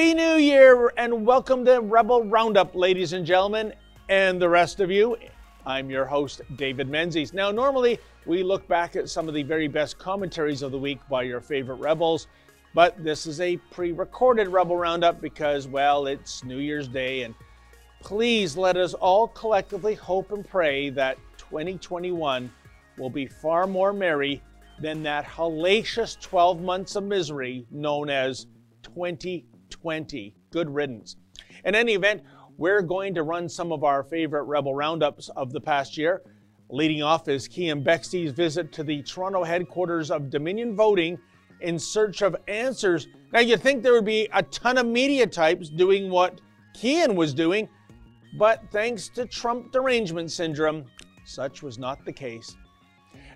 Happy New Year and welcome to Rebel Roundup, ladies and gentlemen, and the rest of you. I'm your host, David Menzies. Now, normally we look back at some of the very best commentaries of the week by your favorite Rebels, but this is a pre recorded Rebel Roundup because, well, it's New Year's Day, and please let us all collectively hope and pray that 2021 will be far more merry than that hellacious 12 months of misery known as 2020. Good riddance. In any event, we're going to run some of our favorite Rebel Roundups of the past year. Leading off is Keean Bexte's visit to the Toronto headquarters of Dominion Voting in search of answers. Now, you'd think there would be a ton of media types doing what Keean was doing, but thanks to Trump derangement syndrome, such was not the case.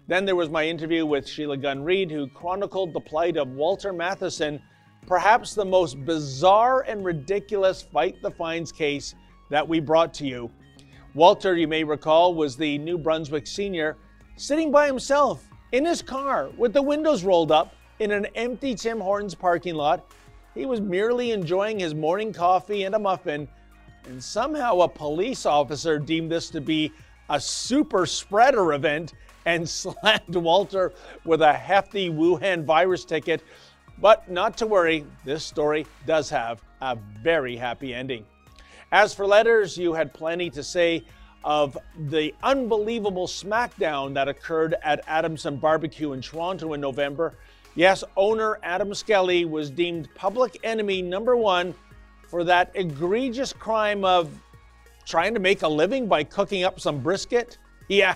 Then there was my interview with Sheila Gunn Reid, who chronicled the plight of Walter Matheson, perhaps the most bizarre and ridiculous fight the fines case that we brought to you. Walter, you may recall, was the New Brunswick senior sitting by himself in his car with the windows rolled up in an empty Tim Hortons parking lot. He was merely enjoying his morning coffee and a muffin, and somehow a police officer deemed this to be a super spreader event and slammed Walter with a hefty Wuhan virus ticket. But not to worry, this story does have a very happy ending. As for letters, you had plenty to say of the unbelievable smackdown that occurred at Adamson Barbecue in Toronto in November. Yes, owner Adam Skelly was deemed public enemy number one for that egregious crime of trying to make a living by cooking up some brisket. Yeah,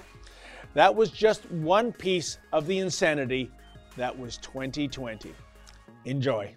that was just one piece of the insanity that was 2020. Enjoy.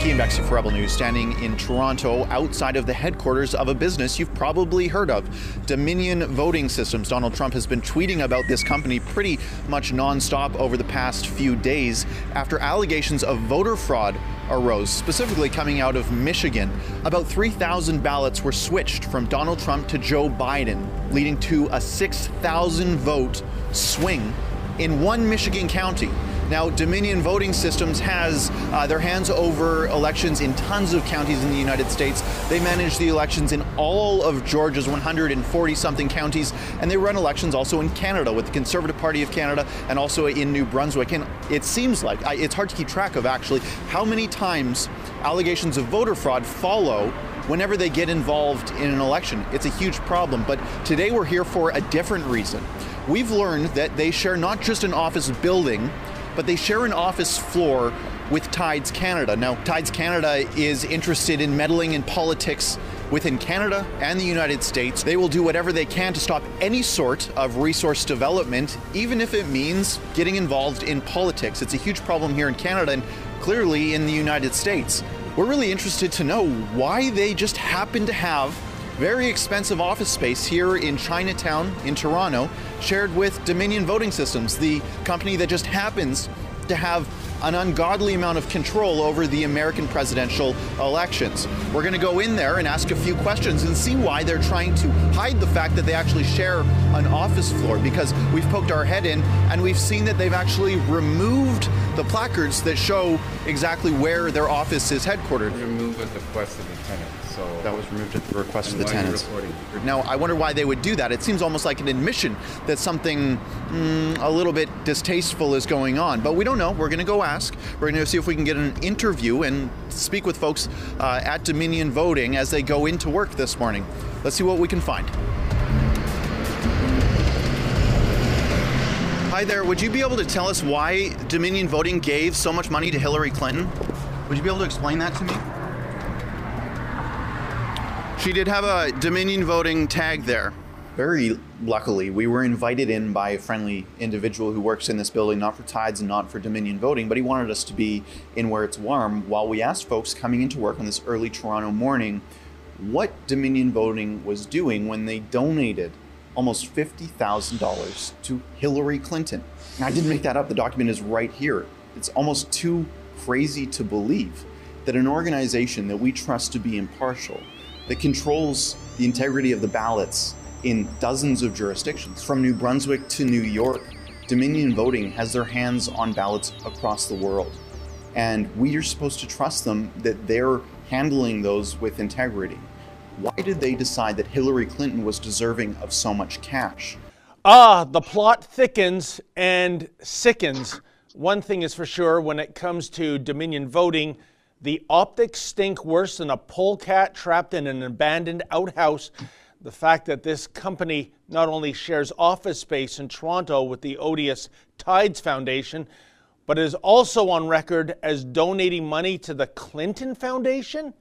Keean Bexte for Rebel News, standing in Toronto outside of the headquarters of a business you've probably heard of, Dominion Voting Systems. Donald Trump has been tweeting about this company pretty much nonstop over the past few days after allegations of voter fraud arose, specifically coming out of Michigan. About 3,000 ballots were switched from Donald Trump to Joe Biden, leading to a 6,000 vote swing in one Michigan county. Now, Dominion Voting Systems has uh, their hands over elections in tons of counties in the United States. They manage the elections in all of Georgia's 140 something counties, and they run elections also in Canada with the Conservative Party of Canada and also in New Brunswick. And it seems like it's hard to keep track of actually how many times allegations of voter fraud follow whenever they get involved in an election. It's a huge problem. But today we're here for a different reason. We've learned that they share not just an office building, but they share an office floor with Tides Canada. Now, Tides Canada is interested in meddling in politics within Canada and the United States. They will do whatever they can to stop any sort of resource development, even if it means getting involved in politics. It's a huge problem here in Canada and clearly in the United States. We're really interested to know why they just happen to have very expensive office space here in Chinatown in Toronto, shared with Dominion Voting Systems, the company that just happens to have an ungodly amount of control over the American presidential elections. We're going to go in there and ask a few questions and see why they're trying to hide the fact that they actually share an office floor because we've poked our head in and we've seen that they've actually removed the placards that show exactly where their office is headquartered. Removed at the request of the tenant. So That was removed at the request of the why are you tenants. Now, I wonder why they would do that. It seems almost like an admission that something mm, a little bit distasteful is going on, but we don't know. We're going to go ask. We're going to see if we can get an interview and speak with folks uh, at Dominion Voting as they go into work this morning. Let's see what we can find. Hi there. Would you be able to tell us why Dominion Voting gave so much money to Hillary Clinton? Would you be able to explain that to me? She did have a Dominion voting tag there. Very luckily, we were invited in by a friendly individual who works in this building, not for Tides and not for Dominion voting, but he wanted us to be in where it's warm while we asked folks coming into work on this early Toronto morning what Dominion voting was doing when they donated almost $50,000 to Hillary Clinton. And I didn't make that up, the document is right here. It's almost too crazy to believe that an organization that we trust to be impartial that controls the integrity of the ballots in dozens of jurisdictions, from New Brunswick to New York Dominion Voting has their hands on ballots across the world. And we are supposed to trust them that they're handling those with integrity. Why did they decide that Hillary Clinton was deserving of so much cash? Ah, the plot thickens and sickens. One thing is for sure when it comes to Dominion voting, the optics stink worse than a polecat trapped in an abandoned outhouse. The fact that this company not only shares office space in Toronto with the odious Tides Foundation, but is also on record as donating money to the Clinton Foundation?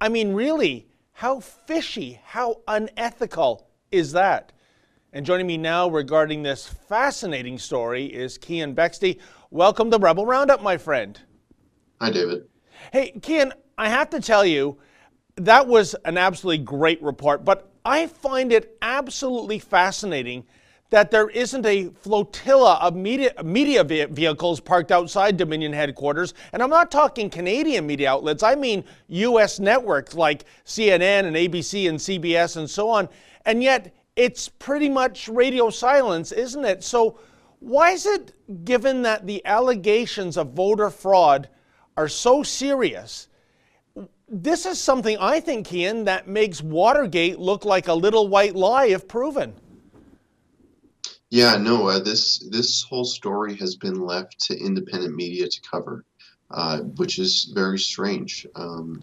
I mean, really, how fishy, how unethical is that? And joining me now regarding this fascinating story is Keean Bexte. Welcome to Rebel Roundup, my friend. Hi, David. Hey, Keean, I have to tell you, that was an absolutely great report, but I find it absolutely fascinating that there isn't a flotilla of media, media vehicles parked outside Dominion headquarters. And I'm not talking Canadian media outlets, I mean US networks like CNN and ABC and CBS and so on. And yet, it's pretty much radio silence, isn't it? So, why is it, given that the allegations of voter fraud are so serious, this is something I think, Keean, that makes Watergate look like a little white lie if proven. Yeah, no, uh, this this whole story has been left to independent media to cover, uh, which is very strange. Um,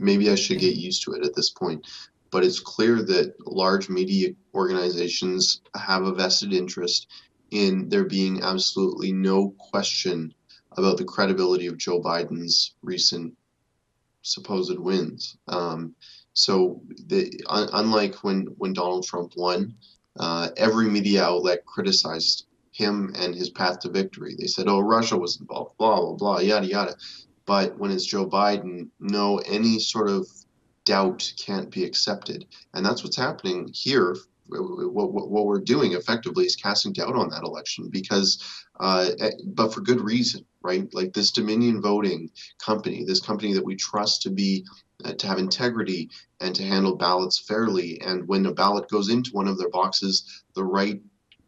maybe I should get used to it at this point, but it's clear that large media organizations have a vested interest in there being absolutely no question about the credibility of Joe Biden's recent supposed wins. Um, so, the, un, unlike when when Donald Trump won, uh, every media outlet criticized him and his path to victory. They said, "Oh, Russia was involved," blah blah blah, yada yada. But when it's Joe Biden, no, any sort of doubt can't be accepted, and that's what's happening here. What, what, we're doing effectively is casting doubt on that election because, uh, eh, but for good reason right? Like this Dominion Voting company, this company that we trust to be uh, to have integrity and to handle ballots fairly. And when a ballot goes into one of their boxes, the right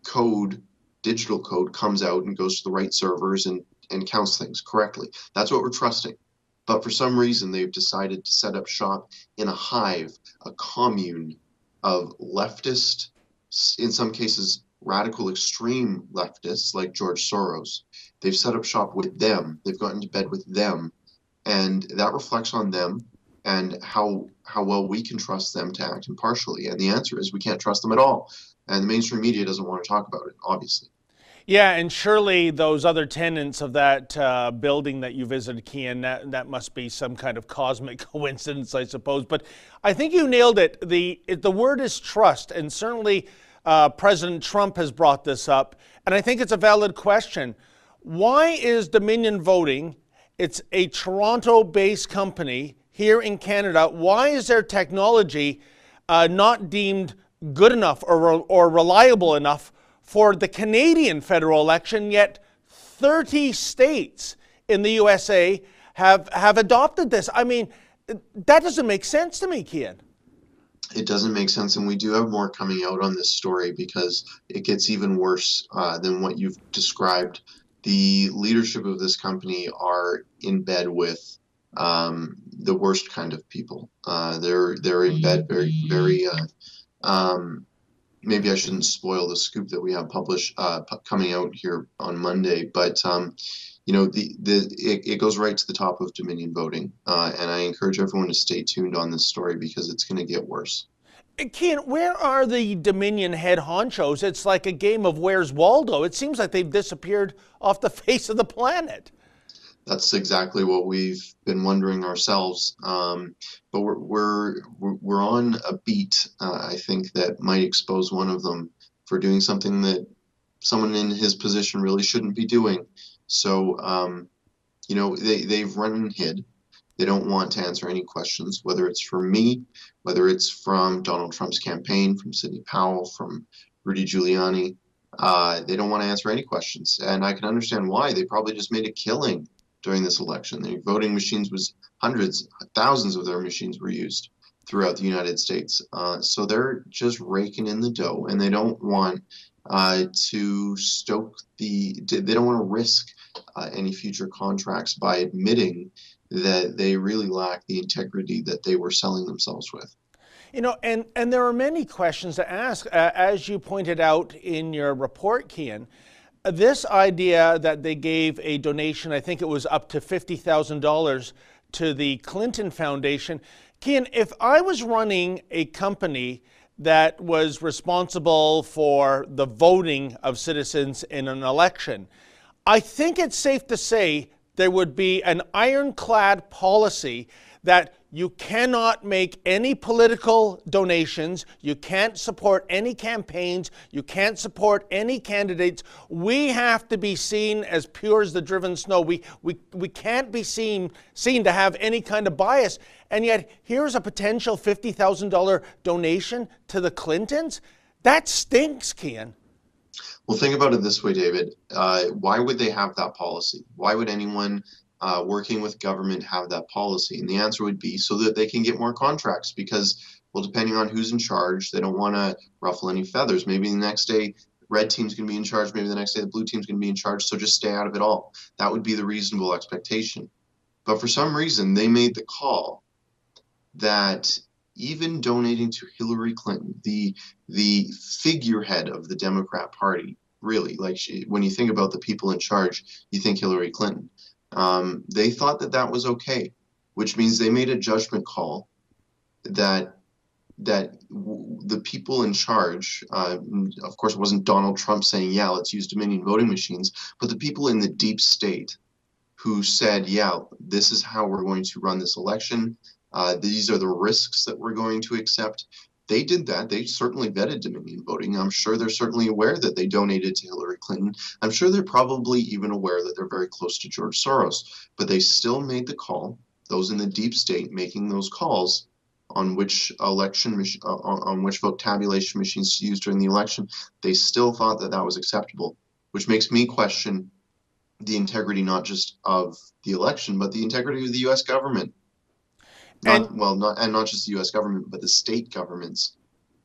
code, digital code, comes out and goes to the right servers and and counts things correctly. That's what we're trusting. But for some reason, they've decided to set up shop in a hive, a commune of leftist, in some cases, radical extreme leftists like George Soros. They've set up shop with them. They've gotten to bed with them, and that reflects on them and how how well we can trust them to act impartially. And the answer is we can't trust them at all. And the mainstream media doesn't want to talk about it, obviously. Yeah, and surely those other tenants of that uh, building that you visited, Keean, that, that must be some kind of cosmic coincidence, I suppose. But I think you nailed it. The, it, the word is trust, and certainly uh, President Trump has brought this up, and I think it's a valid question. Why is Dominion Voting, it's a Toronto based company here in Canada, why is their technology uh, not deemed good enough or, or reliable enough for the Canadian federal election, yet 30 states in the USA have, have adopted this? I mean, that doesn't make sense to me, Keean it doesn't make sense. And we do have more coming out on this story because it gets even worse uh, than what you've described. The leadership of this company are in bed with um, the worst kind of people. Uh, they're they're in bed very very. Uh, um, maybe I shouldn't spoil the scoop that we have published uh, coming out here on Monday, but um, you know the the it, it, goes right to the top of Dominion voting, uh, and I encourage everyone to stay tuned on this story because it's going to get worse. Ken, where are the Dominion head honchos? It's like a game of Where's Waldo. It seems like they've disappeared off the face of the planet. That's exactly what we've been wondering ourselves. Um, but we're, we're we're on a beat. Uh, I think that might expose one of them for doing something that someone in his position really shouldn't be doing. So, um, you know, they, they've run and hid. They don't want to answer any questions, whether it's from me, whether it's from Donald Trump's campaign, from Sidney Powell, from Rudy Giuliani. Uh, they don't want to answer any questions. And I can understand why. They probably just made a killing during this election. The voting machines was hundreds, thousands of their machines were used throughout the United States. Uh, so they're just raking in the dough, and they don't want uh, to stoke the. They don't want to risk uh, any future contracts by admitting that they really lack the integrity that they were selling themselves with. You know, and, and there are many questions to ask. Uh, as you pointed out in your report, Keean, this idea that they gave a donation, I think it was up to $50,000 to the Clinton Foundation. Keean, if I was running a company that was responsible for the voting of citizens in an election, I think it's safe to say there would be an ironclad policy that you cannot make any political donations. You can't support any campaigns. You can't support any candidates. We have to be seen as pure as the driven snow. We, we, we can't be seen, seen to have any kind of bias. And yet, here's a potential $50,000 donation to the Clintons. That stinks, Keean. Well, think about it this way, David. Uh, why would they have that policy? Why would anyone uh, working with government have that policy? And the answer would be so that they can get more contracts because, well, depending on who's in charge, they don't want to ruffle any feathers. Maybe the next day, red team's going to be in charge. Maybe the next day, the blue team's going to be in charge. So just stay out of it all. That would be the reasonable expectation. But for some reason, they made the call that even donating to Hillary Clinton, the the figurehead of the Democrat Party, really, like she, when you think about the people in charge, you think Hillary Clinton. Um, they thought that that was okay, which means they made a judgment call that that w- the people in charge, uh, of course, it wasn't Donald Trump saying, "Yeah, let's use Dominion voting machines," but the people in the deep state who said, "Yeah, this is how we're going to run this election. Uh, these are the risks that we're going to accept." They did that. They certainly vetted Dominion voting. I'm sure they're certainly aware that they donated to Hillary Clinton. I'm sure they're probably even aware that they're very close to George Soros. But they still made the call, those in the deep state making those calls on which election uh, on which vote tabulation machines to use during the election, they still thought that that was acceptable, which makes me question the integrity not just of the election, but the integrity of the U.S. government. Not, and, well, not and not just the U.S. government, but the state governments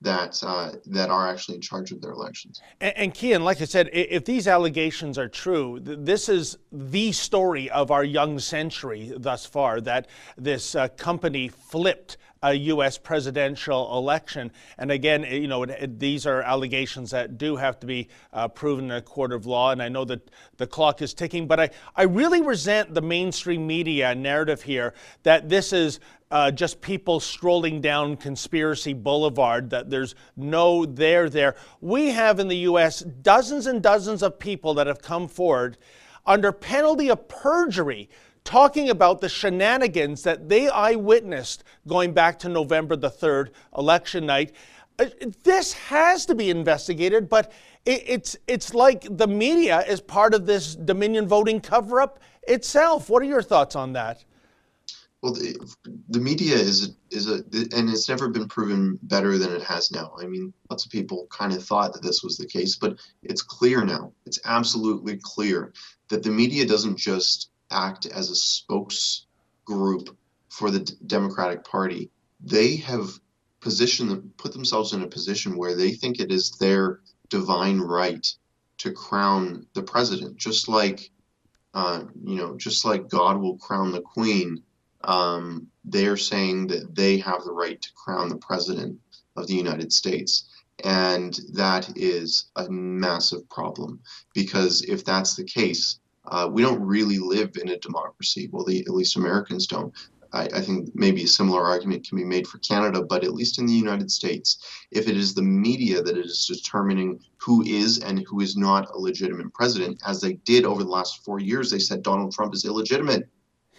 that uh, that are actually in charge of their elections. And, and Keean, like I said, if these allegations are true, this is the story of our young century thus far. That this uh, company flipped a U.S. presidential election. And again, you know, it, it, these are allegations that do have to be uh, proven in a court of law. And I know that the clock is ticking, but I, I really resent the mainstream media narrative here that this is uh, just people strolling down Conspiracy Boulevard, that there's no there there. We have in the U.S. dozens and dozens of people that have come forward under penalty of perjury talking about the shenanigans that they eyewitnessed going back to November the 3rd, election night. Uh, this has to be investigated, but it's, it's like the media is part of this Dominion voting cover up itself. What are your thoughts on that? Well, the, the media is is a and it's never been proven better than it has now. I mean, lots of people kind of thought that this was the case, but it's clear now. It's absolutely clear that the media doesn't just act as a spokes group for the Democratic Party. They have positioned put themselves in a position where they think it is their divine right to crown the president, just like uh, you know, just like God will crown the queen um, they're saying that they have the right to crown the president of the United States. And that is a massive problem because if that's the case, uh, we don't really live in a democracy. Well, the, at least Americans don't. I, I, think maybe a similar argument can be made for Canada, but at least in the United States, if it is the media that is determining who is and who is not a legitimate president, as they did over the last four years, they said Donald Trump is illegitimate.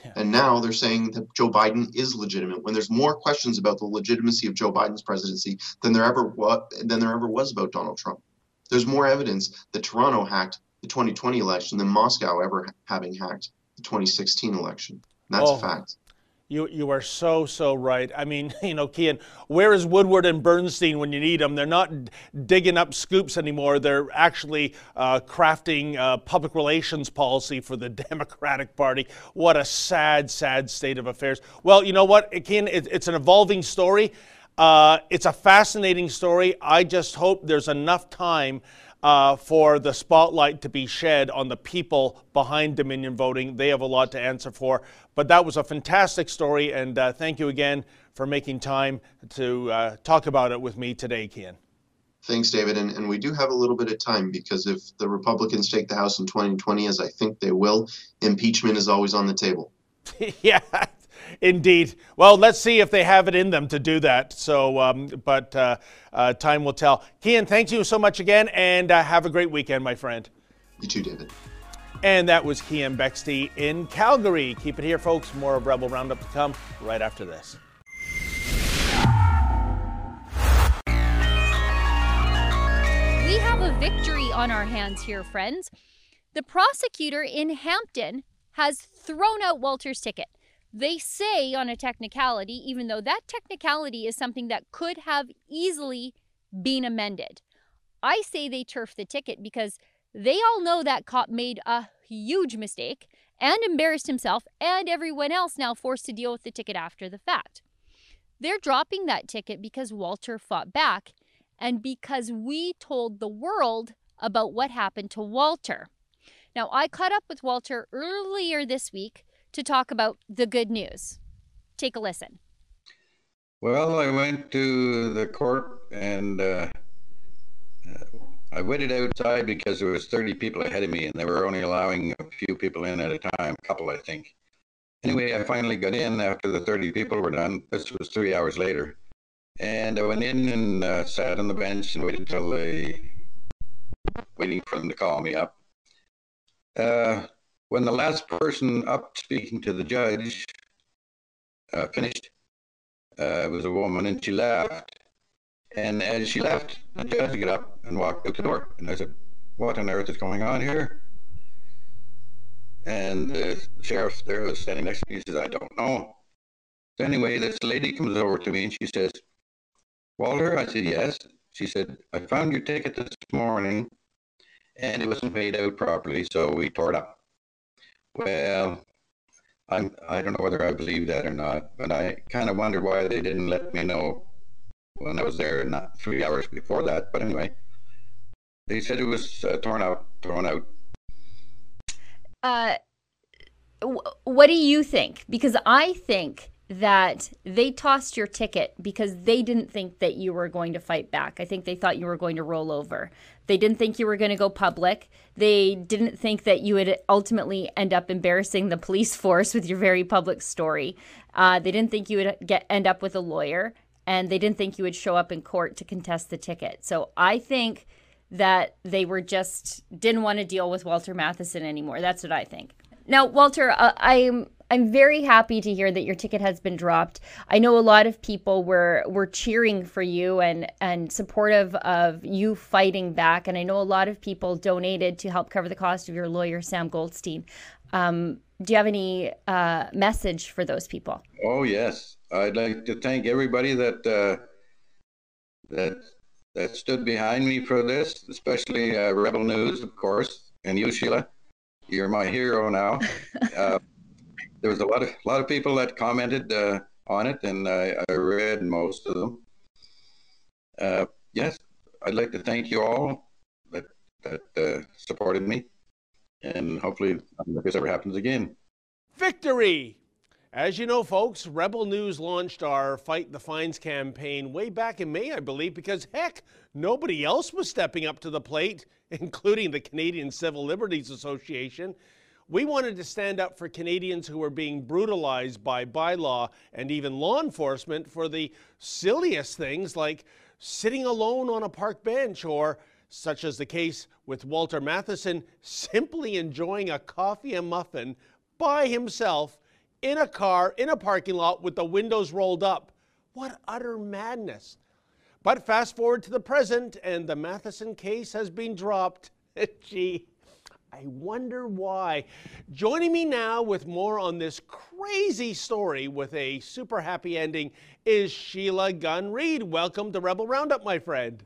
Yeah. And now they're saying that Joe Biden is legitimate when there's more questions about the legitimacy of Joe Biden's presidency than there ever was than there ever was about Donald Trump. There's more evidence that Toronto hacked the 2020 election than Moscow ever having hacked the 2016 election. And that's oh. a fact. You, you are so, so right. I mean, you know, Keean, where is Woodward and Bernstein when you need them? They're not digging up scoops anymore. They're actually uh, crafting uh, public relations policy for the Democratic Party. What a sad, sad state of affairs. Well, you know what, Keean, it, it's an evolving story. Uh, it's a fascinating story. I just hope there's enough time uh, for the spotlight to be shed on the people behind Dominion Voting. They have a lot to answer for. But that was a fantastic story, and uh, thank you again for making time to uh, talk about it with me today, Keean. Thanks, David. And, and we do have a little bit of time because if the Republicans take the House in 2020, as I think they will, impeachment is always on the table. yeah, indeed. Well, let's see if they have it in them to do that. So, um, but uh, uh, time will tell. Keean, thank you so much again, and uh, have a great weekend, my friend. You too, David. And that was Keean Bexte in Calgary. Keep it here, folks. More of Rebel Roundup to come right after this. We have a victory on our hands here, friends. The prosecutor in Hampton has thrown out Walter's ticket. They say on a technicality, even though that technicality is something that could have easily been amended. I say they turf the ticket because they all know that cop made a huge mistake and embarrassed himself and everyone else now forced to deal with the ticket after the fact. They're dropping that ticket because Walter fought back and because we told the world about what happened to Walter. Now, I caught up with Walter earlier this week to talk about the good news. Take a listen. Well, I went to the court and uh, I waited outside because there was 30 people ahead of me and they were only allowing a few people in at a time, a couple, I think. Anyway, I finally got in after the 30 people were done. This was three hours later. And I went in and uh, sat on the bench and waited until they, waiting for them to call me up. Uh, when the last person up speaking to the judge uh, finished, uh, it was a woman and she left. And as she left, the judge got up and walked out the door. And I said, What on earth is going on here? And the sheriff there was standing next to me. He says, I don't know. So anyway, this lady comes over to me and she says, Walter? I said, yes. She said, I found your ticket this morning and it wasn't paid out properly, so we tore it up. Well, I'm, I don't know whether I believe that or not, but I kind of wonder why they didn't let me know when I was there, not three hours before that. But anyway, they said it was uh, torn out, thrown out. Uh, what do you think? Because I think that they tossed your ticket because they didn't think that you were going to fight back. I think they thought you were going to roll over. They didn't think you were going to go public. They didn't think that you would ultimately end up embarrassing the police force with your very public story. Uh, they didn't think you would get end up with a lawyer, and they didn't think you would show up in court to contest the ticket. So I think that they were just didn't want to deal with Walter Matheson anymore. That's what I think. Now, Walter, uh, I'm I'm very happy to hear that your ticket has been dropped. I know a lot of people were were cheering for you and and supportive of you fighting back, and I know a lot of people donated to help cover the cost of your lawyer Sam Goldstein. Um, do you have any uh, message for those people? Oh yes, I'd like to thank everybody that uh, that that stood behind me for this, especially uh, Rebel News, of course, and you, Sheila. You're my hero now. There was a lot of a lot of people that commented uh, on it, and I, I, read most of them. Uh, yes, I'd like to thank you all that that uh, supported me, and hopefully this ever happens again. Victory! As you know, folks, Rebel News launched our Fight the Fines campaign way back in May, I believe, because heck, nobody else was stepping up to the plate, including the Canadian Civil Liberties Association. We wanted to stand up for Canadians who were being brutalized by bylaw and even law enforcement for the silliest things like sitting alone on a park bench or, such as the case with Walter Matheson, simply enjoying a coffee and muffin by himself in a car in a parking lot with the windows rolled up. What utter madness. But fast forward to the present, and the Matheson case has been dropped. Gee, I wonder why. Joining me now with more on this crazy story with a super happy ending is Sheila Gunn Reid. Welcome to Rebel Roundup, my friend.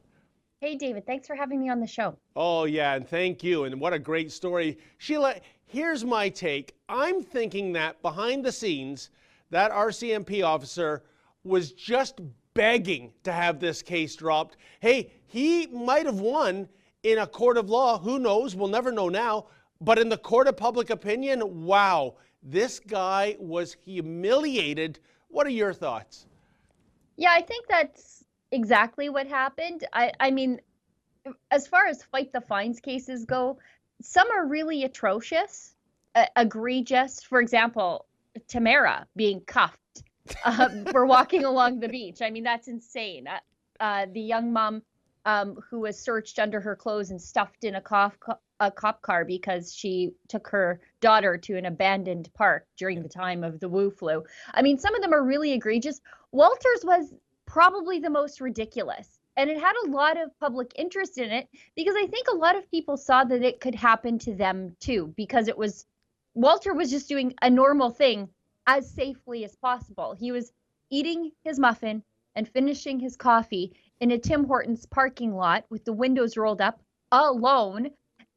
Hey, David. Thanks for having me on the show. Oh, yeah, and thank you. And what a great story. Sheila, here's my take. I'm thinking that behind the scenes, that RCMP officer was just begging to have this case dropped. Hey, he might have won in a court of law, who knows? We'll never know now. But in the court of public opinion, wow, this guy was humiliated. What are your thoughts? Yeah, I think that's exactly what happened. I, I mean, as far as fight the fines cases go, some are really atrocious, uh, egregious. For example, Tamara being cuffed uh, for walking along the beach. I mean, that's insane. Uh, uh, the young mom um, who was searched under her clothes and stuffed in a cop, a cop car because she took her daughter to an abandoned park during the time of the Wu flu. I mean, some of them are really egregious. Walters was probably the most ridiculous. And it had a lot of public interest in it because I think a lot of people saw that it could happen to them too, because it was Walter was just doing a normal thing as safely as possible. He was eating his muffin and finishing his coffee in a Tim Hortons parking lot with the windows rolled up alone.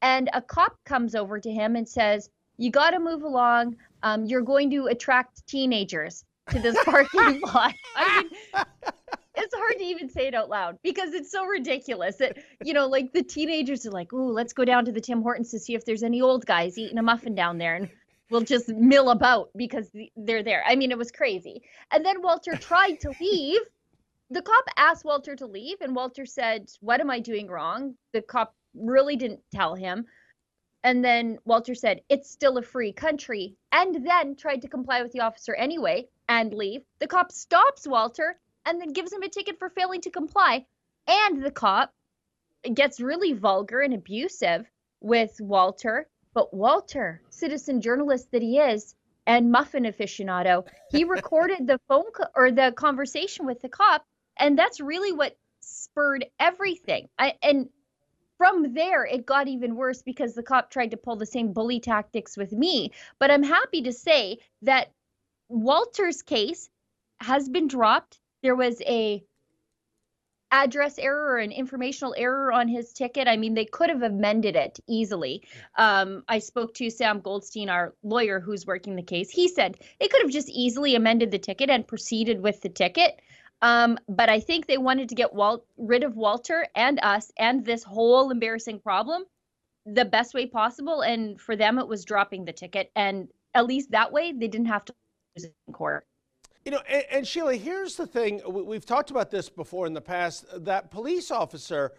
And a cop comes over to him and says, You got to move along. Um, you're going to attract teenagers to this parking lot. I mean, it's hard to even say it out loud because it's so ridiculous that, you know, like the teenagers are like, Ooh, let's go down to the Tim Hortons to see if there's any old guys eating a muffin down there. And we'll just mill about because they're there. I mean, it was crazy. And then Walter tried to leave the cop asked Walter to leave, and Walter said, What am I doing wrong? The cop really didn't tell him. And then Walter said, It's still a free country, and then tried to comply with the officer anyway and leave. The cop stops Walter and then gives him a ticket for failing to comply. And the cop gets really vulgar and abusive with Walter. But Walter, citizen journalist that he is, and muffin aficionado, he recorded the phone co- or the conversation with the cop and that's really what spurred everything. I, and from there, it got even worse because the cop tried to pull the same bully tactics with me. But I'm happy to say that Walter's case has been dropped. There was a address error or an informational error on his ticket. I mean, they could have amended it easily. Um, I spoke to Sam Goldstein, our lawyer who's working the case. He said they could have just easily amended the ticket and proceeded with the ticket. Um, but I think they wanted to get Walt rid of Walter and us and this whole embarrassing problem the best way possible. And for them, it was dropping the ticket. And at least that way, they didn't have to lose in court. You know, and, and, Sheila, here's the thing. We've talked about this before in the past. That police officer,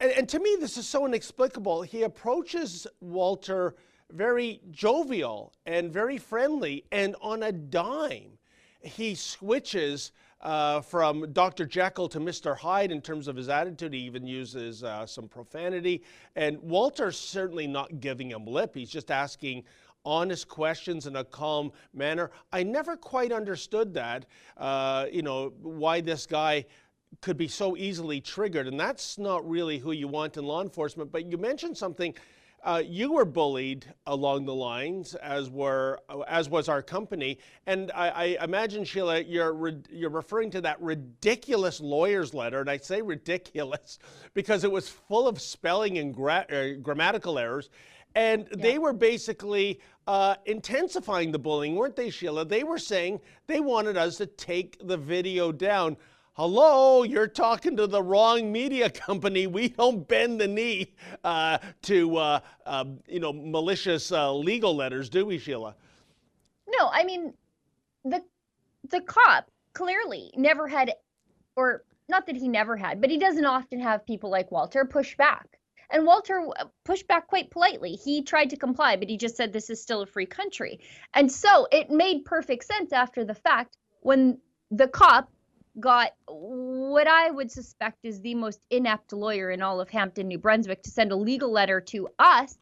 and, and to me, this is so inexplicable. He approaches Walter very jovial and very friendly, and on a dime, he switches uh, from Dr. Jekyll to Mr. Hyde in terms of his attitude. He even uses uh, some profanity. And Walter's certainly not giving him lip. He's just asking honest questions in a calm manner. I never quite understood that, uh, you know, why this guy could be so easily triggered. And that's not really who you want in law enforcement. But you mentioned something uh, you were bullied along the lines, as were as was our company, and I, I imagine Sheila, you're re- you're referring to that ridiculous lawyer's letter, and I say ridiculous because it was full of spelling and gra- uh, grammatical errors, and yeah. they were basically uh, intensifying the bullying, weren't they, Sheila? They were saying they wanted us to take the video down hello, you're talking to the wrong media company. We don't bend the knee uh, to, uh, uh, you know, malicious uh, legal letters, do we, Sheila? No, I mean, the the cop clearly never had, or not that he never had, but he doesn't often have people like Walter push back. And Walter uh, pushed back quite politely. He tried to comply, but he just said this is still a free country. And so it made perfect sense after the fact when the cop got what I would suspect is the most inept lawyer in all of Hampton, New Brunswick, to send a legal letter to us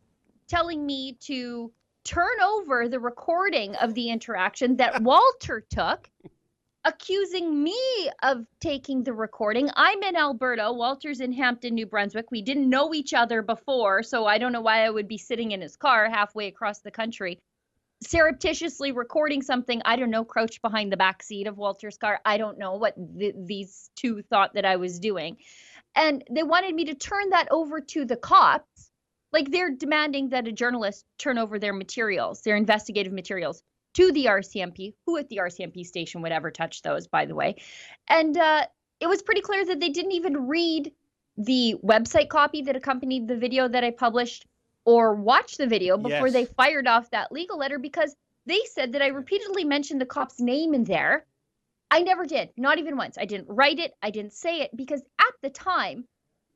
telling me to turn over the recording of the interaction that Walter took, accusing me of taking the recording. I'm in Alberta, Walter's in Hampton, New Brunswick. We didn't know each other before, so I don't know why I would be sitting in his car halfway across the country surreptitiously recording something i don't know crouched behind the back seat of walter's car. I don't know what th- these two thought that i was doing. And they wanted me to turn that over to the cops. Like they're demanding that a journalist turn over their materials their investigative materials to the rcmp who at the rcmp station would ever touch those by the way. And uh, it was pretty clear that they didn't even read the website copy that accompanied the video that I published or watch the video before Yes. they fired off that legal letter because they said that I repeatedly mentioned the cop's name in there. I never did, not even once. I didn't write it, I didn't say it because at the time,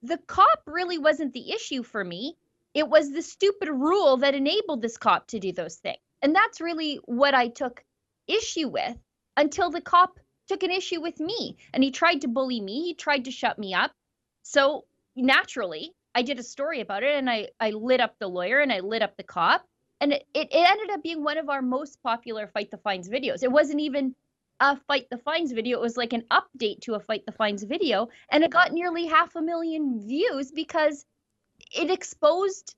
the cop really wasn't the issue for me. It was the stupid rule that enabled this cop to do those things. And that's really what I took issue with until the cop took an issue with me and he tried to bully me, he tried to shut me up. So naturally, I did a story about it and I, I lit up the lawyer and I lit up the cop. And it, it ended up being one of our most popular Fight the Fines videos. It wasn't even a Fight the Fines video, it was like an update to a Fight the Fines video. And it got nearly half a million views because it exposed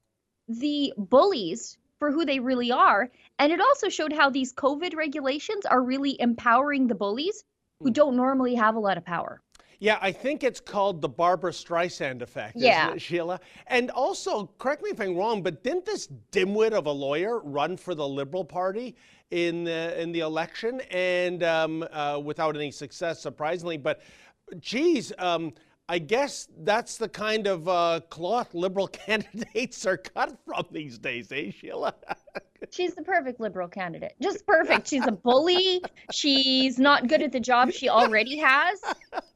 the bullies for who they really are. And it also showed how these COVID regulations are really empowering the bullies who hmm. don't normally have a lot of power. Yeah, I think it's called the Barbara Streisand effect, Yeah. isn't it, Sheila? And also, correct me if I'm wrong, but didn't this dimwit of a lawyer run for the Liberal Party in the in the election and um, uh, without any success, surprisingly? But, geez, um, I guess that's the kind of uh, cloth Liberal candidates are cut from these days, eh, Sheila? She's the perfect liberal candidate. Just perfect. She's a bully. She's not good at the job she already has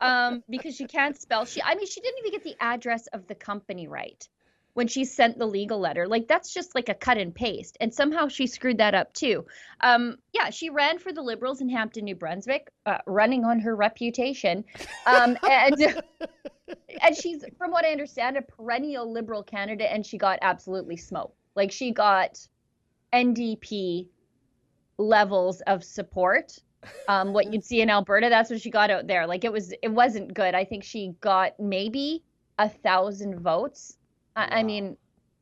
um, because she can't spell. She, I mean, she didn't even get the address of the company right when she sent the legal letter. Like that's just like a cut and paste, and somehow she screwed that up too. Um, yeah, she ran for the Liberals in Hampton, New Brunswick, uh, running on her reputation, um, and and she's, from what I understand, a perennial Liberal candidate, and she got absolutely smoked. Like she got NDP levels of support. Um, what you'd see in Alberta, that's what she got out there. Like it was, it wasn't good. I think she got maybe a thousand votes. I, I mean,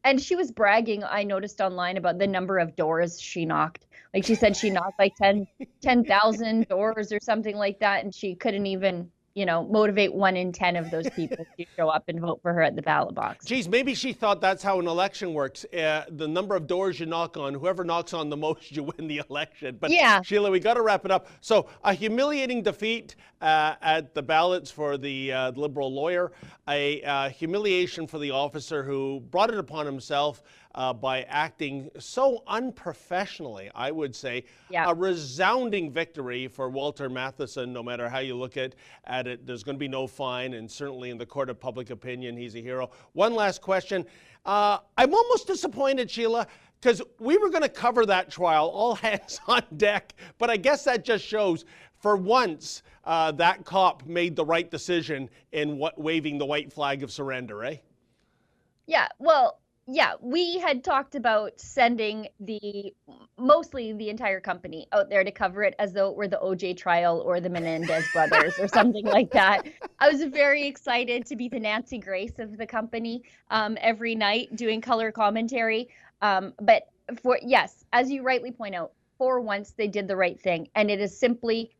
and she was bragging. I noticed online about the number of doors she knocked. Like she said, she knocked like 10 10,000 doors or something like that, and she couldn't even, you know, motivate one in ten of those people to show up and vote for her at the ballot box. Geez, maybe she thought that's how an election works. Uh, the number of doors you knock on, whoever knocks on the most, you win the election. But Yeah. Sheila, we got to wrap it up. So, a humiliating defeat uh, at the ballots for the uh, Liberal lawyer, a uh, humiliation for the officer who brought it upon himself uh, by acting so unprofessionally, I would say. Yeah. A resounding victory for Walter Matheson, no matter how you look at, at it. There's going to be no fine, and certainly in the court of public opinion, he's a hero. One last question. Uh, I'm almost disappointed, Sheila, because we were going to cover that trial, all hands on deck, but I guess that just shows. For once, uh, that cop made the right decision in waving the white flag of surrender, eh? Yeah, well, yeah, we had talked about sending the mostly the entire company out there to cover it as though it were the OJ trial or the Menendez brothers or something like that. I was very excited to be the Nancy Grace of the company um, every night doing color commentary. Um, but for yes, as you rightly point out, for once they did the right thing, and it is simply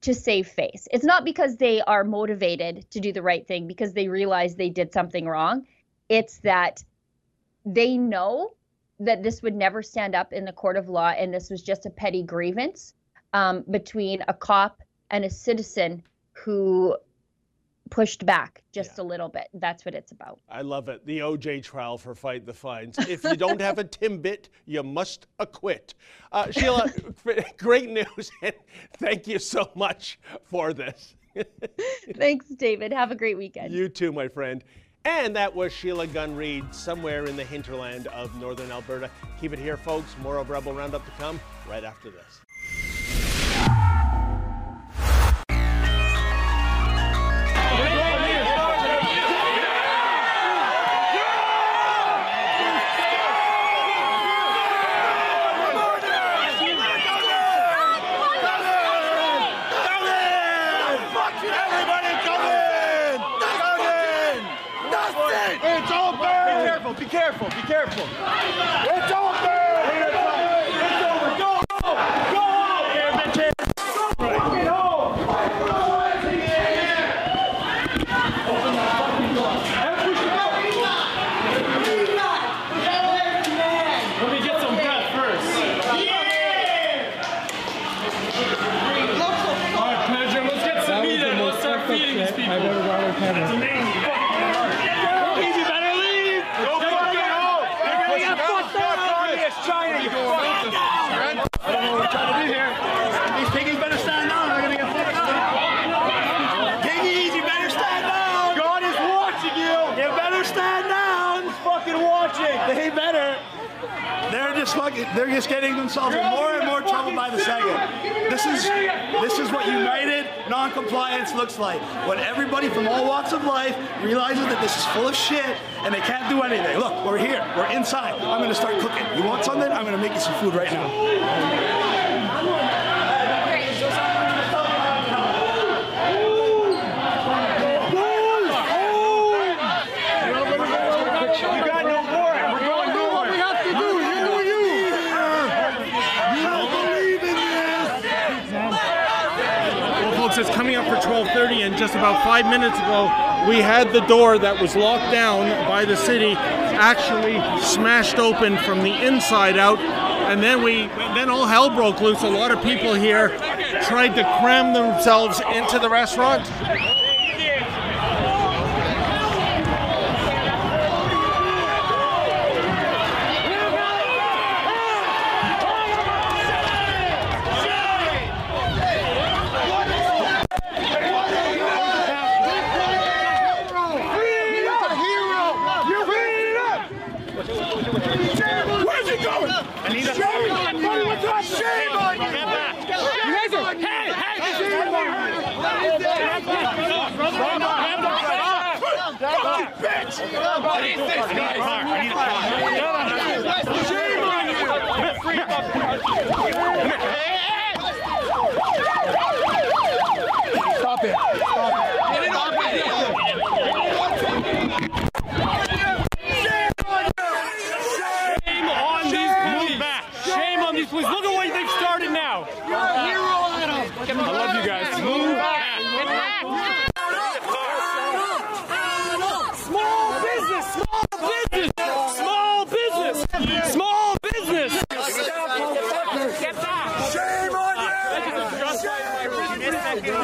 to save face. It's not because they are motivated to do the right thing because they realize they did something wrong. It's that they know that this would never stand up in the court of law and this was just a petty grievance um, between a cop and a citizen who pushed back just a little bit. That's what it's about. I love it. The OJ trial for Fight the Fines. If you don't have a Timbit, you must acquit. Uh, Sheila, great news, and thank you so much for this. Thanks, David. Have a great weekend. You too, my friend. And that was Sheila Gunn Reid, somewhere in the hinterland of northern Alberta. Keep it here, folks. More of Rebel Roundup to come right after this. Careful, be careful. It's open! It's over. Go! Go! Go! Fucking home! Let me get some breath first. All right, Pedro, let's get some meat and we'll start feeding these people. That's amazing. Fucking, they're just getting themselves in more and more trouble by the second. This is this is what united non-compliance looks like. When everybody from all walks of life realizes that this is full of shit and they can't do anything. Look, we're here. We're inside. I'm gonna start cooking. You want something? I'm gonna make you some food right now. and just about five minutes ago, we had the door that was locked down by the city actually smashed open from the inside out, and then we then all hell broke loose. A lot of people here tried to cram themselves into the restaurant.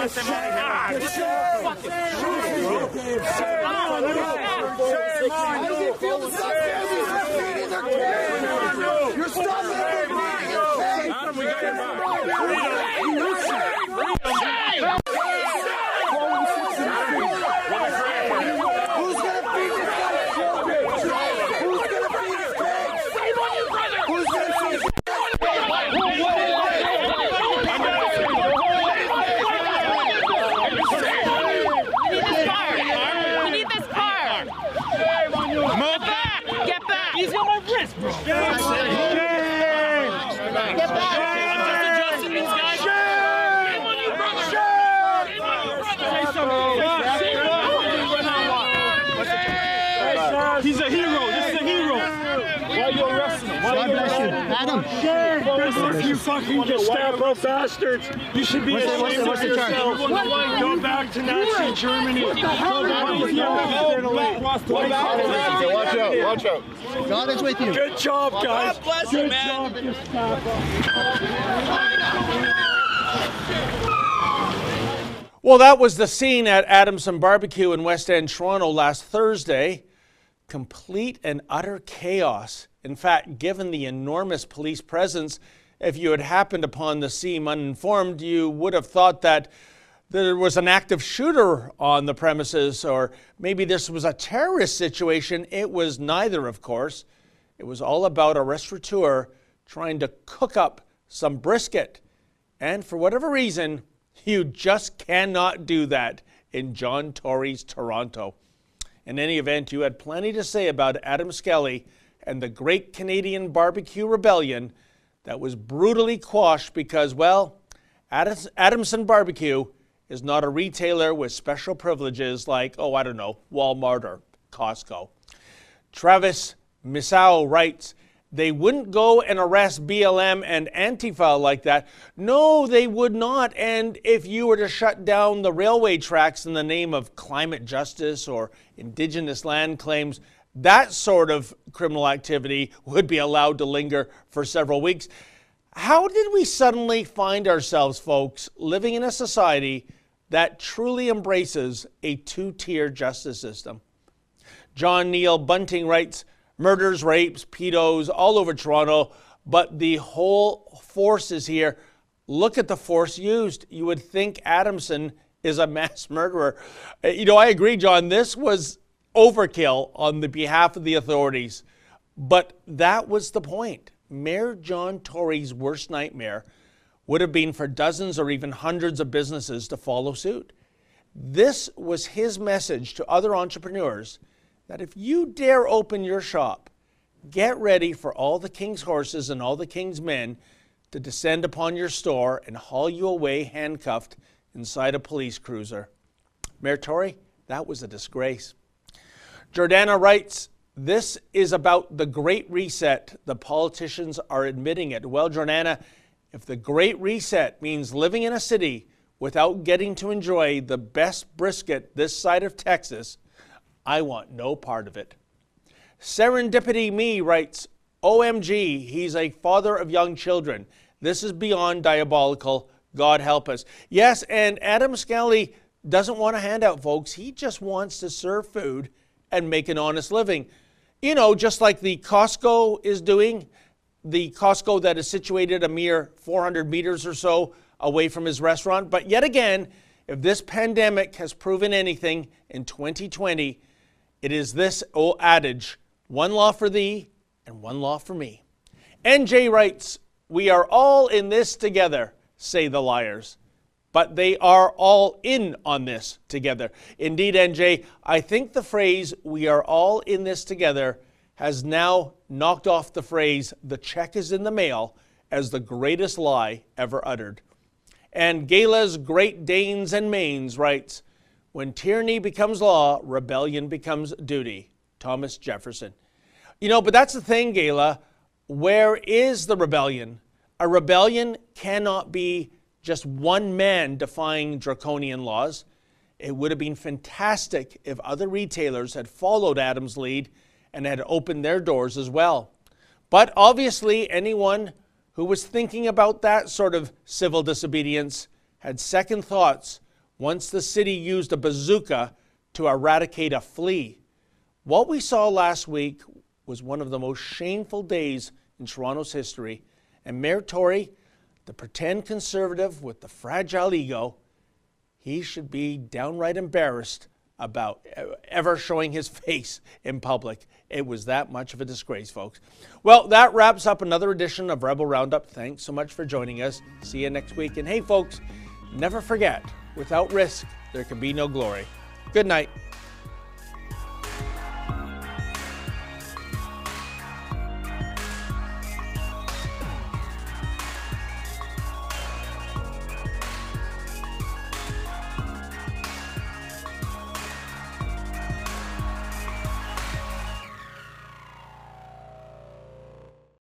How does it feel to stop families from feeding their kids? You're stopping them from feeding their kids! Adam, we got your back. Who's gonna feed this guy's children? Who's gonna feed his kids? Who's gonna feed his We need this car. Move back. Get back. He's got my wrist, bro. Get back. Get back. I'm just adjusting these guys. Shame on you, brother. Shame on you, brother. Say something. Shame on you. He's a hero. This is a hero. Why are you arresting him? Why are you arresting him? Adam. You fucking Gestapo bastards. You should be ashamed of yourself. Go back to Nazi Germany. What the hell Go back to Italy. Go back to Nazi Watch out, watch out. God is with you. Good job, guys. God bless Good you, man. Job, Gestapo. Well, that was the scene at Adamson Barbecue in West End, Toronto last Thursday. Complete and utter chaos. In fact, given the enormous police presence, if you had happened upon the scene uninformed, you would have thought that there was an active shooter on the premises, or maybe this was a terrorist situation. It was neither, of course. It was all about a restaurateur trying to cook up some brisket. And for whatever reason, you just cannot do that in John Tory's Toronto. In any event, you had plenty to say about Adam Skelly and the Great Canadian Barbecue Rebellion that was brutally quashed because, well, Adamson Barbecue is not a retailer with special privileges like, oh, I don't know, Walmart or Costco. Travis Misao writes, they wouldn't go and arrest BLM and Antifa like that. No, they would not. And if you were to shut down the railway tracks in the name of climate justice or indigenous land claims, that sort of criminal activity would be allowed to linger for several weeks. How did we suddenly find ourselves, folks, living in a society that truly embraces a two tier justice system? John Neil Bunting writes murders, rapes, pedos all over Toronto, but the whole force is here. Look at the force used. You would think Adamson is a mass murderer. Uh, You know, I agree, John. This was overkill on the behalf of the authorities, but that was the point. Mayor John Tory's worst nightmare would have been for dozens or even hundreds of businesses to follow suit. This was his message to other entrepreneurs that if you dare open your shop, get ready for all the king's horses and all the king's men to descend upon your store and haul you away handcuffed inside a police cruiser. Mayor Tory, that was a disgrace. Jordana writes, This is about the Great Reset. The politicians are admitting it. Well, Jordana, if the Great Reset means living in a city without getting to enjoy the best brisket this side of Texas, I want no part of it. Serendipity Me writes, OMG, he's a father of young children. This is beyond diabolical. God help us. Yes, and Adam Skelly doesn't want a handout, folks. He just wants to serve food and make an honest living. You know, just like the Costco is doing, the Costco that is situated a mere 400 meters or so away from his restaurant. But yet again, if this pandemic has proven anything in 2020, it is this old adage one law for thee and one law for me. NJ writes, We are all in this together, say the liars. But they are all in on this together. Indeed, NJ, I think the phrase, we are all in this together, has now knocked off the phrase, the check is in the mail, as the greatest lie ever uttered. And Gala's Great Danes and Mains writes, When tyranny becomes law, rebellion becomes duty. Thomas Jefferson. You know, but that's the thing, Gala. Where is the rebellion? A rebellion cannot be just one man defying draconian laws. It would have been fantastic if other retailers had followed Adam's lead and had opened their doors as well. But obviously, anyone who was thinking about that sort of civil disobedience had second thoughts once the city used a bazooka to eradicate a flea. What we saw last week was one of the most shameful days in Toronto's history, and Mayor Tory, the pretend conservative with the fragile ego, he should be downright embarrassed about ever showing his face in public. It was that much of a disgrace, folks. Well, that wraps up another edition of Rebel Roundup. Thanks so much for joining us. See you next week. And hey, folks, never forget without risk, there can be no glory. Good night.